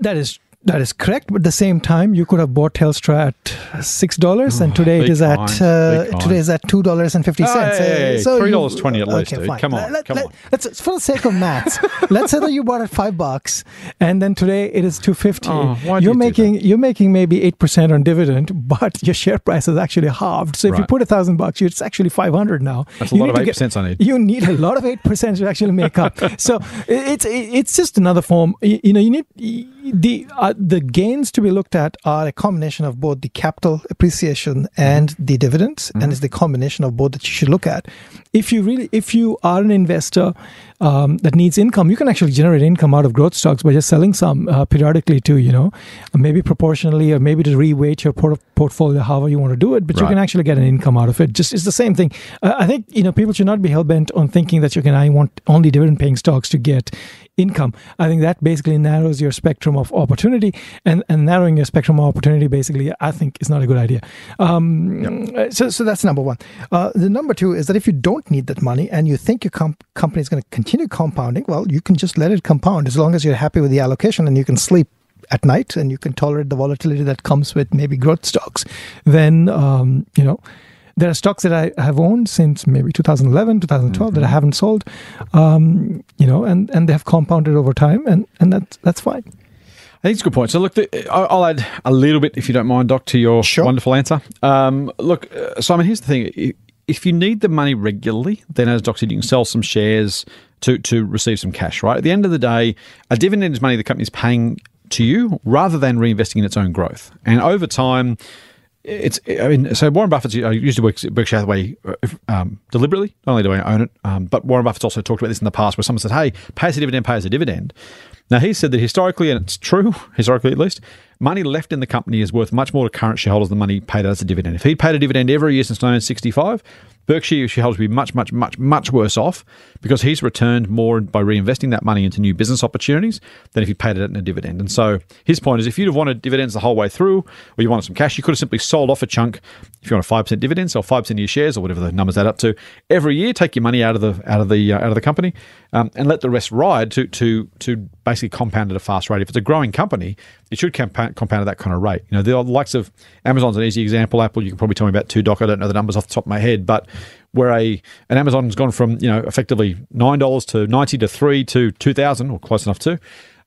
Speaker 5: That is that is correct. But at the same time, you could have bought Telstra at six dollars, and today
Speaker 4: Oh,
Speaker 5: it is
Speaker 4: kind,
Speaker 5: at uh, today is at two dollars and fifty
Speaker 4: Oh,
Speaker 5: cents.
Speaker 4: hey, hey, hey,
Speaker 5: you-
Speaker 4: $3.20 at least, dude. Come on,
Speaker 5: Let,
Speaker 4: come
Speaker 5: let,
Speaker 4: on.
Speaker 5: Let's for the sake of maths. let's say that you bought at five bucks, and then today it is two fifty.
Speaker 4: Oh,
Speaker 5: you're
Speaker 4: you
Speaker 5: making you're making maybe eight percent on dividend, but your share price is actually halved. So if you put a thousand bucks, it's actually five hundred now.
Speaker 4: That's a
Speaker 5: You
Speaker 4: lot of 8% I need.
Speaker 5: you need a lot of eight percent to actually make up. so it's it's just another form. You, you know, you need the uh, Uh, the gains to be looked at are a combination of both the capital appreciation and the dividends, and mm-hmm. it's the combination of both that you should look at. If you really, if you are an investor um, that needs income, you can actually generate income out of growth stocks by just selling some uh, periodically too. You know, maybe proportionally, or maybe to reweight your port- portfolio, however you want to do it. But you can actually get an income out of it. Just it's the same thing. Uh, I think you know people should not be hell bent on thinking that you can. I want only dividend paying stocks to get income. I think that basically narrows your spectrum of opportunity, and, and narrowing your spectrum of opportunity basically, I think, is not a good idea. Um, uh, So, so that's number one. Uh, the number two is that if you don't need that money and you think your comp- company is going to continue compounding, well, you can just let it compound as long as you're happy with the allocation and you can sleep at night and you can tolerate the volatility that comes with maybe growth stocks, then um, you know there are stocks that I have owned since maybe 2011, 2012 that I haven't sold, um, you know, and, and they have compounded over time, and and that's that's fine.
Speaker 4: I think it's a good point. So, look, the, I'll add a little bit, if you don't mind, Doc, to your
Speaker 5: Sure.
Speaker 4: wonderful answer. Um, look, uh, Simon, here's the thing. If you need the money regularly, then as said, you can sell some shares to, to receive some cash, right? At the end of the day, a dividend is money the company's paying to you rather than reinvesting in its own growth. And over time, it's I mean, so Warren Buffett's I used to work at Berkshire Hathaway um, deliberately. Not only do I own it, um, but Warren Buffett's also talked about this in the past, where someone said, "Hey, pay us a dividend, pay us a dividend." Now he said that historically, and it's true, historically at least, money left in the company is worth much more to current shareholders than money paid out as a dividend. If he'd paid a dividend every year since 1965, Berkshire shareholders would be much, much, much, much worse off because he's returned more by reinvesting that money into new business opportunities than if he paid it in a dividend. And so his point is if you'd have wanted dividends the whole way through or you wanted some cash, you could have simply sold off a chunk. If you want a 5% dividend, sell 5% of your shares or whatever the numbers add up to every year, take your money out of the out of the uh, out of the company um, and let the rest ride to to to basically compound at a fast rate. If it's a growing company, it should compound, compound at that kind of rate. You know, the likes of Amazon's an easy example. Apple, you can probably tell me about two doc. I don't know the numbers off the top of my head, but where a an Amazon's gone from you know effectively nine dollars to ninety to three to two thousand or close enough to.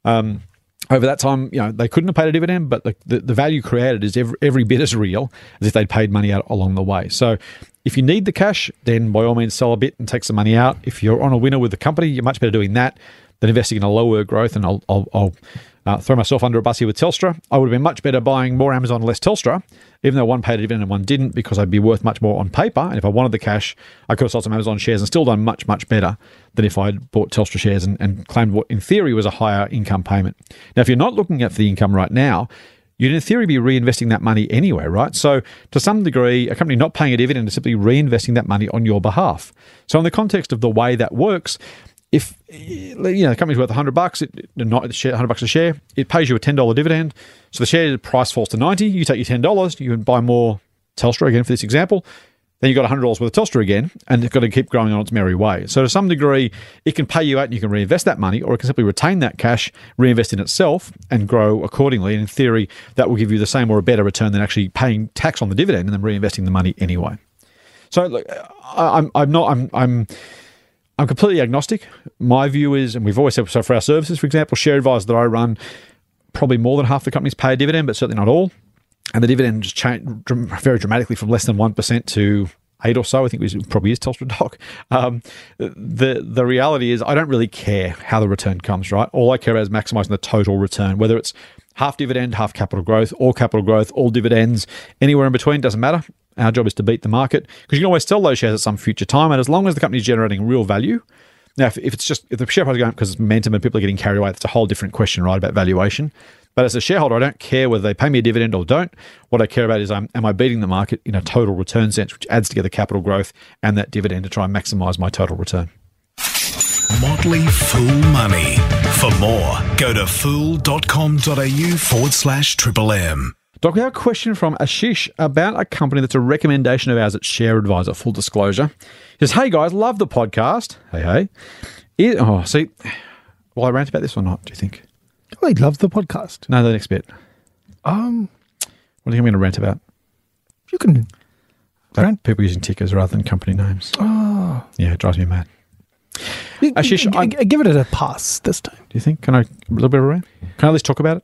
Speaker 4: Um, over that time, you know, they couldn't have paid a dividend, but the, the, the value created is every, every bit as real as if they'd paid money out along the way. So if you need the cash, then by all means sell a bit and take some money out. If you're on a winner with the company, you're much better doing that than investing in a lower growth. And I'll, I'll, I'll uh, throw myself under a bus here with Telstra. I would have been much better buying more Amazon, less Telstra, even though one paid a dividend and one didn't, because I'd be worth much more on paper. And if I wanted the cash, I could have sold some Amazon shares and still done much, much better than if I'd bought Telstra shares and, and claimed what in theory was a higher income payment. Now, if you're not looking at the income right now, you'd in theory be reinvesting that money anyway, right? So to some degree, a company not paying a dividend is simply reinvesting that money on your behalf. So in the context of the way that works, if you know the company's worth 100 bucks, it, not a 100 bucks a share, it pays you a $10 dividend. So the share price falls to 90, you take your $10, you can buy more Telstra again for this example. Then you've got $100 worth of Telstra again, and it's got to keep growing on its merry way. So, to some degree, it can pay you out and you can reinvest that money, or it can simply retain that cash, reinvest in itself, and grow accordingly. And in theory, that will give you the same or a better return than actually paying tax on the dividend and then reinvesting the money anyway. So, look, I'm, I'm not, I'm, I'm, I'm completely agnostic. My view is, and we've always said so for our services, for example, Share Advisor that I run, probably more than half the companies pay a dividend, but certainly not all. And the dividend just changed very dramatically from less than 1% to eight or so. I think it probably is Telstra Doc. Um, the, the reality is, I don't really care how the return comes, right? All I care about is maximizing the total return, whether it's half dividend, half capital growth, all capital growth, all dividends, anywhere in between, doesn't matter. Our job is to beat the market because you can always sell those shares at some future time. And as long as the company is generating real value, now, if, if it's just if the share price is going up because momentum and people are getting carried away, that's a whole different question, right, about valuation. But as a shareholder, I don't care whether they pay me a dividend or don't. What I care about is um, am I beating the market in a total return sense, which adds together capital growth and that dividend to try and maximize my total return.
Speaker 3: Motley Fool Money. For more, go to fool.com.au forward slash triple M.
Speaker 4: Doc, we have a question from Ashish about a company that's a recommendation of ours at Share Advisor, full disclosure. He says, Hey guys, love the podcast. Hey, hey. It, oh, see, will I rant about this or not, do you think?
Speaker 5: Oh, he loves the podcast.
Speaker 4: No, the next bit.
Speaker 5: Um,
Speaker 4: What do you think I'm going to rant about?
Speaker 5: you can.
Speaker 4: About
Speaker 5: Rant?
Speaker 4: people using tickers rather than company names. Oh. Yeah, it drives me mad. Ashish, I'm-
Speaker 5: give it a pass this time.
Speaker 4: Do you think? Can I, a little bit of a rant? Can I at least talk about it?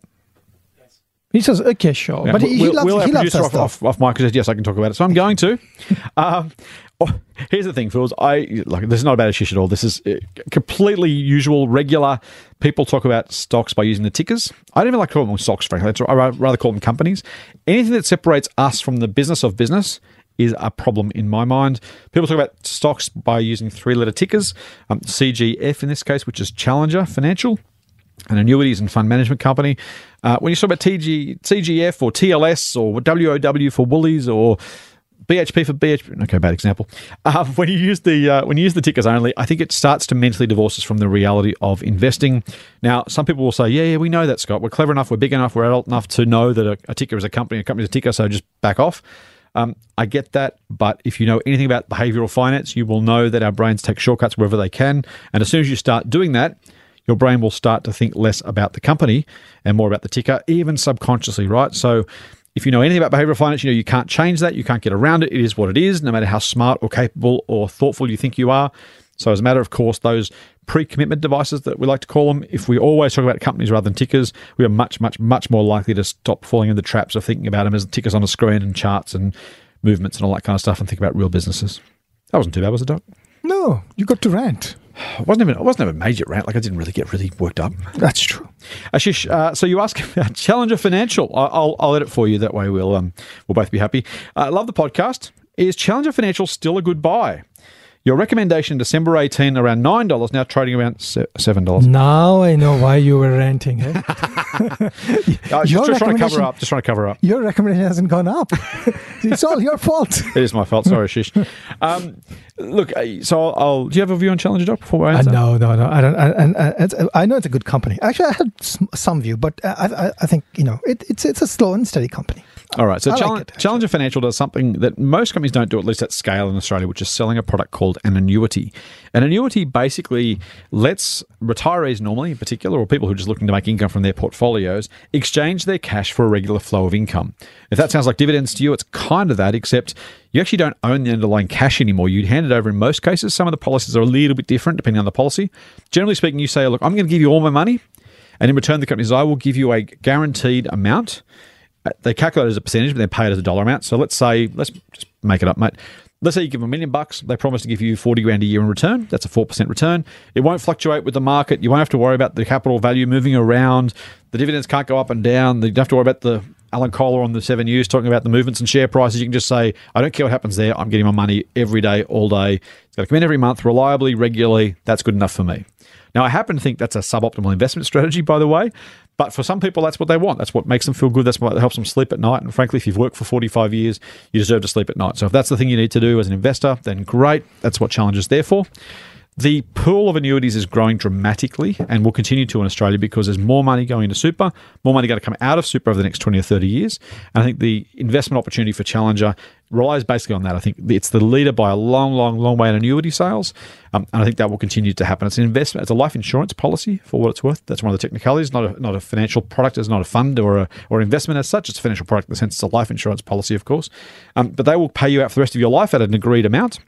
Speaker 5: He says, "Okay, sure,"
Speaker 4: Yeah,
Speaker 5: but he, he
Speaker 4: Will-
Speaker 5: loves,
Speaker 4: Will,
Speaker 5: he loves
Speaker 4: off,
Speaker 5: stuff.
Speaker 4: off, off mic says, yes, I can talk about it. So I'm going to. um, oh, here's the thing, Fools. I like this is not about Ashish at all. This is uh, completely usual, regular. People talk about stocks by using the tickers. I don't even like calling them stocks, frankly. I'd rather call them companies. Anything that separates us from the business of business is a problem in my mind. People talk about stocks by using three-letter tickers. Um, CGF in this case, which is Challenger Financial an annuities and fund management company. Uh, when you talk about TG, CGF or TLS or WOW for Woolies or BHP for BHP, okay, bad example. Um, when you use the uh, when you use the tickers only, I think it starts to mentally divorce us from the reality of investing. Now, some people will say, "Yeah, yeah, we know that, Scott. We're clever enough, we're big enough, we're adult enough to know that a, a ticker is a company, a company is a ticker, so just back off." Um, I get that, but if you know anything about behavioral finance, you will know that our brains take shortcuts wherever they can, and as soon as you start doing that, your brain will start to think less about the company and more about the ticker, even subconsciously, right? So if you know anything about behavioral finance, you know you can't change that. You can't get around it. It is what it is, no matter how smart or capable or thoughtful you think you are. So, as a matter of course, those pre commitment devices that we like to call them, if we always talk about companies rather than tickers, we are much, much, much more likely to stop falling into the traps of thinking about them as tickers on a screen and charts and movements and all that kind of stuff and think about real businesses. That wasn't too bad, was it, Doc?
Speaker 5: No, you got to rant.
Speaker 4: It wasn't even, it wasn't even a major rant. Like, I didn't really get really worked up.
Speaker 5: That's true.
Speaker 4: Ashish, uh, so you ask about Challenger Financial. I'll, I'll edit for you. That way we'll, um, we'll both be happy. I uh, love the podcast. Is Challenger Financial still a good buy? Your recommendation December 18 around $9, now trading around $7.
Speaker 5: Now I know why you were ranting. Eh?
Speaker 4: Uh, just, just trying to cover up. Just trying to cover up.
Speaker 5: Your recommendation hasn't gone up. it's all your fault.
Speaker 4: It is my fault. Sorry, Ashish. Um, look, uh, so I'll, I'll. Do you have a view on Challenger Doc before I
Speaker 5: Uh, no, no, no. I don't. I, and uh, it's, I know it's a good company. Actually, I had some view, but uh, I, I, I think you know it, it's it's a slow and steady company.
Speaker 4: All right. So
Speaker 5: like.
Speaker 4: Challenger Financial does something that most companies don't do, at least at scale in Australia, which is selling a product called an annuity. An annuity basically lets retirees, normally in particular, or people who are just looking to make income from their portfolios, exchange their cash for a regular flow of income. If that sounds like dividends to you, it's kind of that, except you actually don't own the underlying cash anymore. You'd hand it over in most cases. Some of the policies are a little bit different depending on the policy. Generally speaking, you say, look, I'm going to give you all my money. And in return, the company says, I will give you a guaranteed amount. They calculate it as a percentage, but they pay it as a dollar amount. So let's say, let's just make it up, mate. Let's say you give them a million bucks. They promise to give you 40 grand a year in return. That's a 4% return. It won't fluctuate with the market. You won't have to worry about the capital value moving around. The dividends can't go up and down. You don't have to worry about the Alan Kohler on the 7 News talking about the movements in share prices. You can just say, I don't care what happens there. I'm getting my money every day, all day. It's got to come in every month, reliably, regularly. That's good enough for me. Now, I happen to think that's a suboptimal investment strategy, by the way. But for some people, that's what they want. That's what makes them feel good. That's what helps them sleep at night. And frankly, if you've worked for 45 years, you deserve to sleep at night. So if that's the thing you need to do as an investor, then great. That's what Challenge is there for. The pool of annuities is growing dramatically and will continue to in Australia because there's more money going into super, more money going to come out of super over the next 20 or 30 years. And I think the investment opportunity for Challenger relies basically on that. I think it's the leader by a long, long, long way in annuity sales. Um, and I think that will continue to happen. It's an investment, it's a life insurance policy for what it's worth. That's one of the technicalities, not a, not a financial product. It's not a fund or a, or investment as such. It's a financial product in the sense it's a life insurance policy, of course. Um, but they will pay you out for the rest of your life at an agreed amount.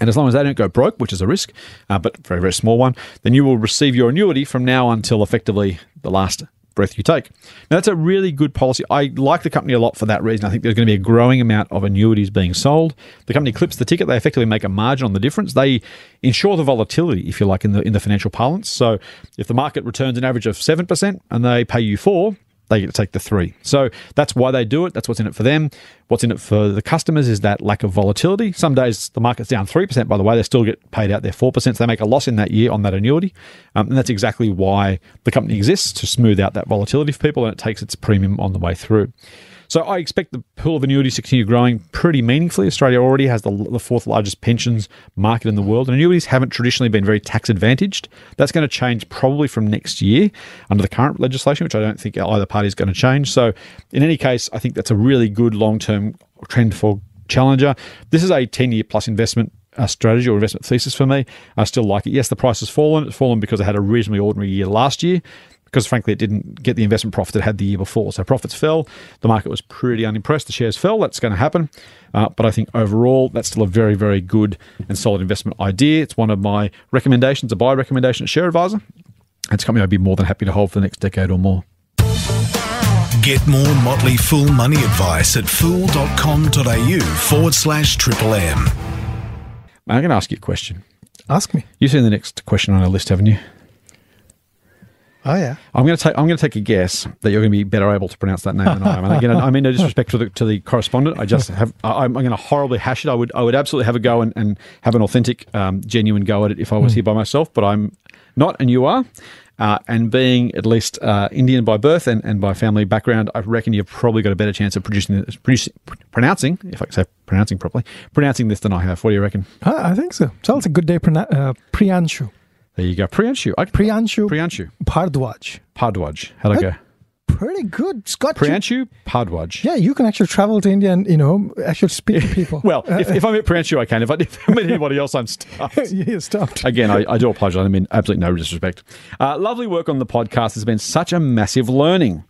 Speaker 4: And as long as they don't go broke, which is a risk, uh, but very, very small one, then you will receive your annuity from now until effectively the last breath you take. Now, that's a really good policy. I like the company a lot for that reason. I think there's going to be a growing amount of annuities being sold. The company clips the ticket. They effectively make a margin on the difference. They insure the volatility, if you like, in the in the financial parlance. So if the market returns an average of 7% and they pay you 4 they get to take the three. So that's why they do it. That's what's in it for them. What's in it for the customers is that lack of volatility. Some days the market's down 3%, by the way, they still get paid out their 4%. So they make a loss in that year on that annuity. Um, and that's exactly why the company exists to smooth out that volatility for people and it takes its premium on the way through. So I expect the pool of annuities to continue growing pretty meaningfully. Australia already has the, the fourth largest pensions market in the world, and annuities haven't traditionally been very tax advantaged. That's going to change probably from next year under the current legislation, which I don't think either party is going to change. So, in any case, I think that's a really good long term trend for Challenger. This is a 10 year plus investment uh, strategy or investment thesis for me. I still like it. Yes, the price has fallen. It's fallen because it had a reasonably ordinary year last year because frankly it didn't get the investment profit it had the year before. So profits fell. The market was pretty unimpressed. The shares fell. That's going to happen. Uh, but I think overall that's still a very, very good and solid investment idea. It's one of my recommendations, a buy recommendation at Share Advisor. It's a company I'd be more than happy to hold for the next decade or more.
Speaker 3: Get more Motley Fool money advice at fool.com.au forward slash triple M.
Speaker 4: I'm going to ask you a question.
Speaker 5: Ask me.
Speaker 4: You've seen the next question on our list, haven't you?
Speaker 5: Oh yeah.
Speaker 4: I'm going to take. I'm going to take a guess that you're going to be better able to pronounce that name than I am. And again, I mean no disrespect to the to the correspondent. I just have. I, I'm going to horribly hash it. I would. I would absolutely have a go and, and have an authentic, um, genuine go at it if I was here by myself. But I'm not, and you are. Uh, and being at least uh, Indian by birth and, and by family background, I reckon you've probably got a better chance of producing, producing pronouncing, if I can say pronouncing properly, pronouncing this than I have. What do you reckon?
Speaker 5: I, I think so. Sounds a good day. Prona- uh, Priyanshu.
Speaker 4: There you go. Priyanshu. I,
Speaker 5: Priyanshu
Speaker 4: Priyanshu.
Speaker 5: Bhardwaj.
Speaker 4: Pardwaj. How'd I go?
Speaker 5: pretty good. Scott, you-
Speaker 4: Priyanshu Padwaj.
Speaker 5: yeah, you can actually travel to India and you know actually speak to people.
Speaker 4: Well, if, if I meet Priyanshu, I can. If I, if I meet anybody else, I'm stuffed.
Speaker 5: you stopped.
Speaker 4: Again, I, I do apologize. I mean, absolutely no disrespect. Uh, lovely work on the podcast has been such a massive learning.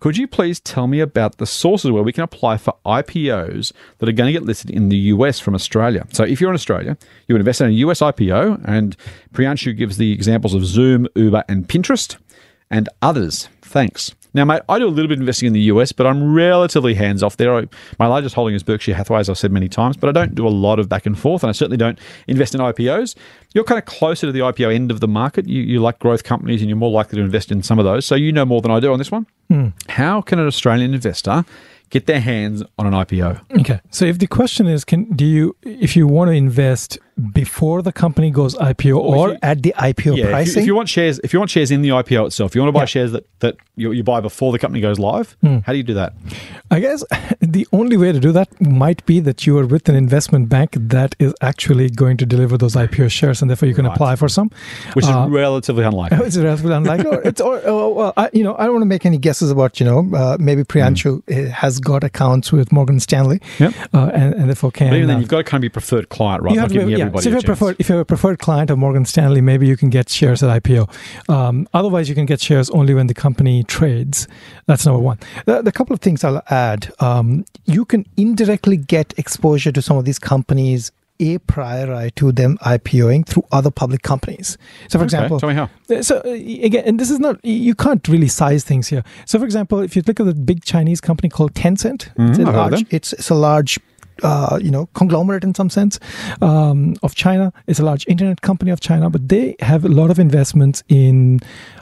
Speaker 4: Could you please tell me about the sources where we can apply for IPOs that are going to get listed in the US from Australia? So, if you're in Australia, you invest in a US IPO, and Priyanshu gives the examples of Zoom, Uber, and Pinterest, and others. Thanks. Now, mate, I do a little bit of investing in the US, but I'm relatively hands off there. I, my largest holding is Berkshire Hathaway, as I've said many times, but I don't do a lot of back and forth, and I certainly don't invest in IPOs. You're kind of closer to the IPO end of the market. You, you like growth companies, and you're more likely to invest in some of those. So you know more than I do on this one. Hmm. How can an Australian investor get their hands on an IPO?
Speaker 5: Okay, so if the question is, can do you if you want to invest before the company goes IPO or
Speaker 4: you-
Speaker 5: at the IPO
Speaker 4: Yeah, if you,
Speaker 5: pricing?
Speaker 4: if you want shares, if you want shares in the IPO itself, if you want to buy
Speaker 5: Yeah.
Speaker 4: shares that, that you, you buy before the company goes live, how do you do that?
Speaker 5: I guess the only way to do that might be that you are with an investment bank that is actually going to deliver those IPO shares, and therefore you can
Speaker 4: Right.
Speaker 5: apply for some.
Speaker 4: Which is
Speaker 5: Uh,
Speaker 4: relatively unlikely.
Speaker 5: It's relatively unlikely. Or it's or, or well, I, you know, I don't want to make any guesses about you know uh, maybe Priyanshu uh, has got accounts with Morgan Stanley,
Speaker 4: Yep.
Speaker 5: uh, and, and therefore can.
Speaker 4: But even then,
Speaker 5: uh,
Speaker 4: you've got to kind of be preferred client, right?
Speaker 5: you have to be.
Speaker 4: Everybody
Speaker 5: So if
Speaker 4: a
Speaker 5: you're preferred, if you're a preferred client of Morgan Stanley, maybe you can get shares at IPO. Um, otherwise, you can get shares only when the company trades. That's number one. The, the couple of things I'll add: um, you can indirectly get exposure to some of these companies a priori to them IPOing through other public companies. So, for
Speaker 4: Okay,
Speaker 5: example,
Speaker 4: tell me how.
Speaker 5: uh, So uh, again, and this is not you can't really size things here. So, for example, if you look at the big Chinese company called Tencent, it's, a
Speaker 4: I've heard
Speaker 5: large, it's it's a large. Uh, you know, conglomerate in some sense um, of China. It's a large internet company of China, but they have a lot of investments in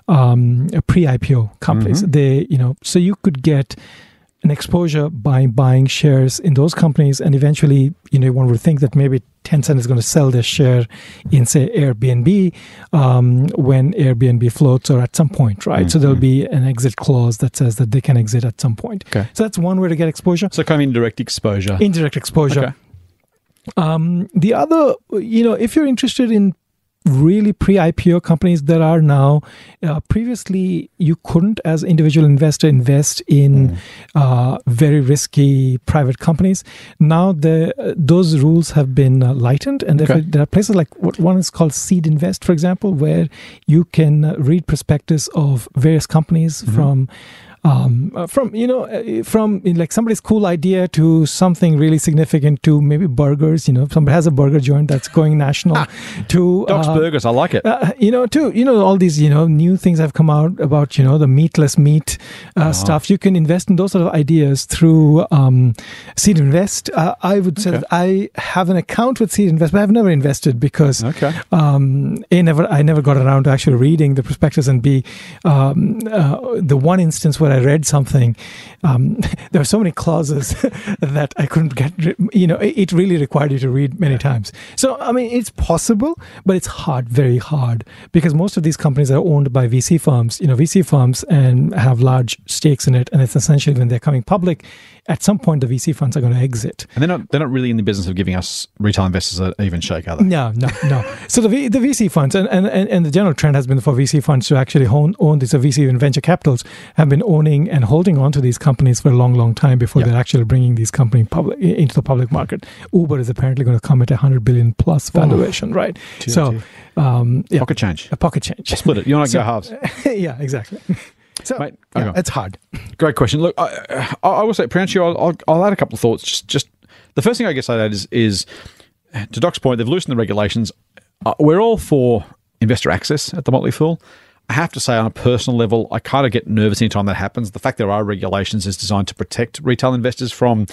Speaker 5: um, a pre-IPO companies. They, you know, so you could get an exposure by buying shares in those companies, and eventually, you know, one would think that maybe Tencent is going to sell their share in, say, Airbnb um, when Airbnb floats or at some point, right? So there'll be an exit clause that says that they can exit at some point.
Speaker 4: Okay.
Speaker 5: So that's one way to get exposure.
Speaker 4: So, kind of indirect exposure.
Speaker 5: Indirect exposure.
Speaker 4: Okay.
Speaker 5: Um, the other, you know, if you're interested in really pre-IPO companies that are now. Uh, previously you couldn't as individual investor invest in uh, very risky private companies. Now the uh, those rules have been uh, lightened and
Speaker 4: Okay.
Speaker 5: there are places like what one is called seed invest for example where you can uh, read prospectus of various companies from um, uh, from you know uh, from like somebody's cool idea to something really significant to maybe burgers you know somebody has a burger joint that's going national to
Speaker 4: Doc's
Speaker 5: uh,
Speaker 4: Burgers, I like it.
Speaker 5: uh, you know, too, you know, all these, you know, new things have come out about, you know, the meatless meat uh,
Speaker 4: Uh-huh.
Speaker 5: stuff. You can invest in those sort of ideas through um, Seed Invest. Uh, I would say
Speaker 4: Okay.
Speaker 5: that I have an account with Seed Invest, but I've never invested because
Speaker 4: Okay.
Speaker 5: um, a never I never got around to actually reading the prospectus and b um, the one instance where I read something um, there were so many clauses that I couldn't get you know it, it really required you to read many times. So I mean it's possible but it's hard very hard because most of these companies are owned by VC firms. You know VC firms and have large stakes in it and it's essentially when they're coming public at some point the VC funds are going to exit
Speaker 4: And they're not, they're not really in the business of giving us retail investors an even shake, are they?
Speaker 5: no, no, no. So the v, the VC funds and, and, and the general trend has been for VC funds to actually own, own these. So VC and venture capitals have been owning and holding on to these companies for a long, long time before
Speaker 4: Yeah.
Speaker 5: they're actually bringing these companies public into the public market. Uber is apparently going to come at a hundred billion plus valuation, right? So, um, yeah,
Speaker 4: Pocket change.
Speaker 5: a pocket change.
Speaker 4: Split it. You want to
Speaker 5: So-
Speaker 4: go halves.
Speaker 5: yeah, exactly. So
Speaker 4: Mate,
Speaker 5: yeah,
Speaker 4: okay.
Speaker 5: it's hard.
Speaker 4: Great question. Look, I, I, I will say, Priyanshu, I'll, I'll, I'll add a couple of thoughts. Just, just the first thing I guess I'd add is, is to Doc's point, they've loosened the regulations. Uh, we're all for investor access at the Motley Fool. I have to say, on a personal level, I kind of get nervous anytime that happens. The fact there are regulations is designed to protect retail investors from,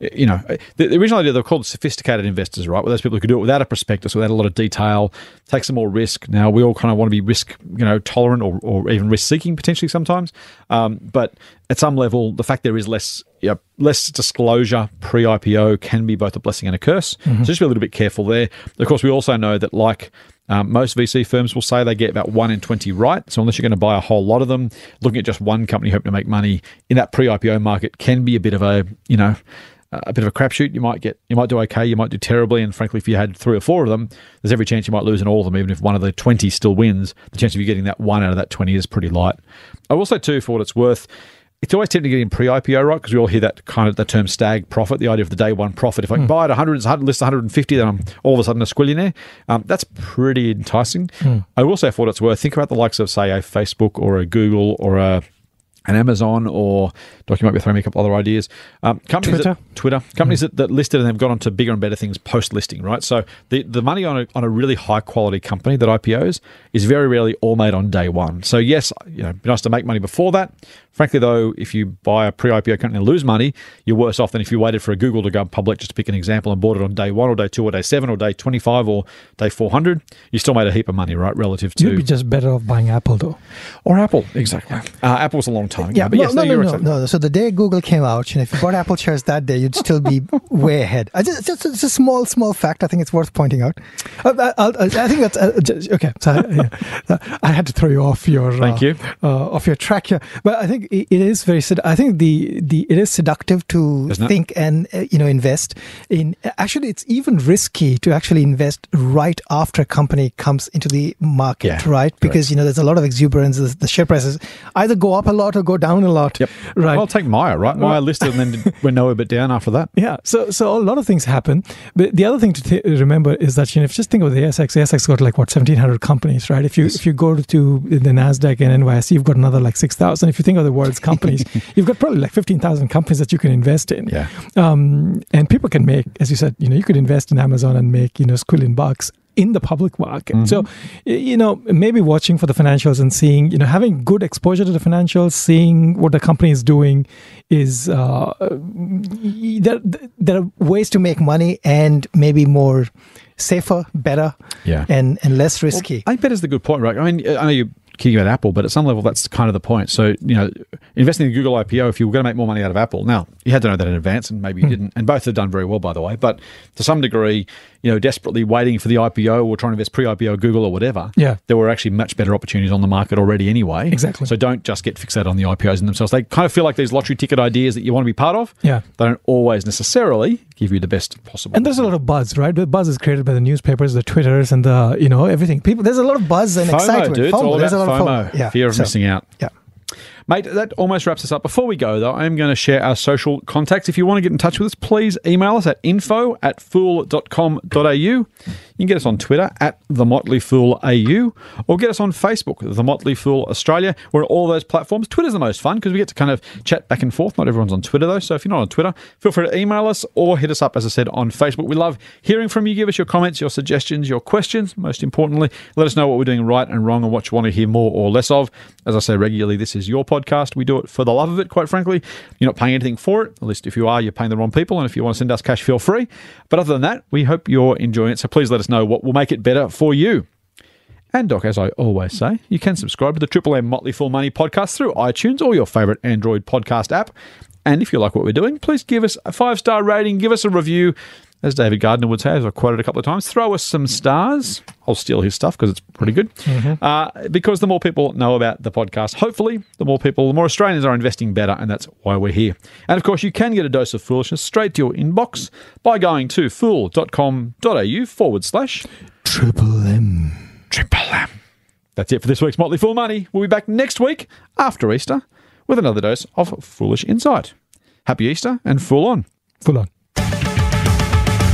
Speaker 4: eh, you know, eh, the, the original idea they were called sophisticated investors, right? Where those people who could do it without a prospectus, without a lot of detail, take some more risk. Now we all kind of want to be risk, you know, tolerant or, or even risk seeking potentially sometimes. Um, but at some level, the fact there is less, you know, less disclosure pre IPO can be both a blessing and a curse. Mm-hmm. So just be a little bit careful there. Of course, we also know that like um, most VC firms will say they get about one in 20 right. So, unless you're going to buy a whole lot of them, looking at just one company hoping to make money in that pre IPO market can be a bit of a, you know, a bit of a crapshoot. You might get, you might do okay, you might do terribly. And frankly, if you had three or four of them, there's every chance you might lose in all of them. Even if one of the 20 still wins, the chance of you getting that one out of that 20 is pretty light. I will say, too, for what it's worth, it's always tempting to get in pre-IPO, right? Because we all hear that kind of the term stag profit, the idea of the day one profit. If I can buy at 100, it's 100 list 150, then I'm all of a sudden a squillionaire. Um, that's pretty enticing. I will say, for what it's worth, think about the likes of, say, a Facebook or a Google or a an Amazon or Doc, you might be throwing me a couple other ideas. Um, companies
Speaker 5: Twitter.
Speaker 4: That, Twitter companies that, that listed and they've gone on to bigger and better things post listing, right? So the, the money on a, on a really high quality company that IPOs is very rarely all made on day one. So yes, you know, it'd be nice to make money before that. Frankly, though, if you buy a pre-IPO company and lose money, you're worse off than if you waited for a Google to go public, just to pick an example, and bought it on day one or day two or day seven or day 25 or day 400. You still made a heap of money, right, relative to
Speaker 5: You'd be just better off buying Apple, though.
Speaker 4: or Apple, exactly. Uh, Apple was a long time ago,
Speaker 2: Yeah,
Speaker 4: but
Speaker 2: no,
Speaker 4: yes,
Speaker 2: no,
Speaker 4: no,
Speaker 2: no, no. So the day Google came out, know, if you bought Apple shares that day, you'd still be way ahead. I just, just, it's a small, small fact. I think it's worth pointing out.
Speaker 5: Uh, I, I, I think that's uh, j- okay. So I, yeah. Uh, I had to throw you off your
Speaker 4: Thank
Speaker 5: uh,
Speaker 4: you.
Speaker 5: uh, off your track here, but I think it, it is very. I think the the it is seductive to
Speaker 4: Isn't it?
Speaker 5: think and uh, you know invest in. Actually, it's even risky to actually invest right after a company comes into the market,
Speaker 4: Yeah,
Speaker 5: right? Because you know there's a lot of exuberance. The, the share prices either go up a lot or go down a lot.
Speaker 4: Yep.
Speaker 5: Right.
Speaker 4: Well, take Myer, right? Myer listed and then went nowhere but down after that.
Speaker 5: Yeah, so so a lot of things happen, but the other thing to t- remember is that you know if you just think of the ASX, the ASX got like what seventeen hundred companies, right? If you if you go to the Nasdaq and NYSE, you've got another like six thousand. If you think of the world's companies, you've got probably like fifteen thousand companies that you can invest in.
Speaker 4: Yeah.
Speaker 5: um, and people can make, as you said, you know, you could invest in Amazon and make you know squillion bucks in the public market. So, you know, maybe watching for the financials and seeing, you know, having good exposure to the financials, seeing what the company is doing is uh, there, there are
Speaker 2: Ways to make money and maybe more safer, better,
Speaker 4: Yeah.
Speaker 2: and, and less risky.
Speaker 4: I think that is the good point, right? I mean, I know you're kidding about Apple, but at some level, that's kind of the point. So, you know, investing in Google IPO, if you were going to make more money out of Apple, now you had to know that in advance, and maybe you didn't. And both have done very well, by the way. But to some degree, you know, desperately waiting for the IPO or trying to invest pre-IPO Google or whatever,
Speaker 5: Yeah.
Speaker 4: there were actually much better opportunities on the market already anyway.
Speaker 5: Exactly.
Speaker 4: So don't just get fixated on the IPOs in themselves. They kind of feel like these lottery ticket ideas that you want to be part of.
Speaker 5: Yeah.
Speaker 4: They don't always necessarily give you the best possible.
Speaker 5: and there's a lot of buzz, right? The buzz is created by the newspapers, the Twitters, and the you know everything. People,
Speaker 2: There's a lot of buzz and
Speaker 4: FOMO,
Speaker 2: excitement.
Speaker 4: dude. It's all
Speaker 2: There's a lot of
Speaker 4: FOMO.
Speaker 2: FOMO.
Speaker 4: Fear of
Speaker 2: so-
Speaker 4: missing out.
Speaker 2: Yeah.
Speaker 4: Mate, that almost wraps us up. Before we go, though, I am going to share our social contacts. If you want to get in touch with us, please email us at info at fool.com.au. You can get us on Twitter at The Motley Fool AU or get us on Facebook, The Motley Fool Australia. We're on all those platforms. Twitter's the most fun because we get to kind of chat back and forth. Not everyone's on Twitter, though. So if you're not on Twitter, feel free to email us or hit us up, as I said, on Facebook. We love hearing from you. Give us your comments, your suggestions, your questions. Most importantly, let us know what we're doing right and wrong and what you want to hear more or less of. As I say regularly, this is your podcast. We do it for the love of it, quite frankly. You're not paying anything for it. At least if you are, you're paying the wrong people. And if you want to send us cash, feel free. But other than that, we hope you're enjoying it. So please let us know what will make it better for you. And Doc, as I always say, you can subscribe to the Triple M Motley Fool Money podcast through iTunes or your favorite Android podcast app. And if you like what we're doing, please give us a five star rating, give us a review. As David Gardner would say, as I quoted a couple of times, throw us some stars. I'll steal his stuff because it's pretty good. Uh, because the more people know about the podcast, hopefully, the more people, the more Australians are investing better, and that's why we're here. And of course, you can get a dose of foolishness straight to your inbox by going to fool.com.au forward slash
Speaker 5: Triple M.
Speaker 4: Triple M. That's it for this week's Motley Fool Money. We'll be back next week after Easter with another dose of foolish insight. Happy Easter and fool on.
Speaker 5: Fool on.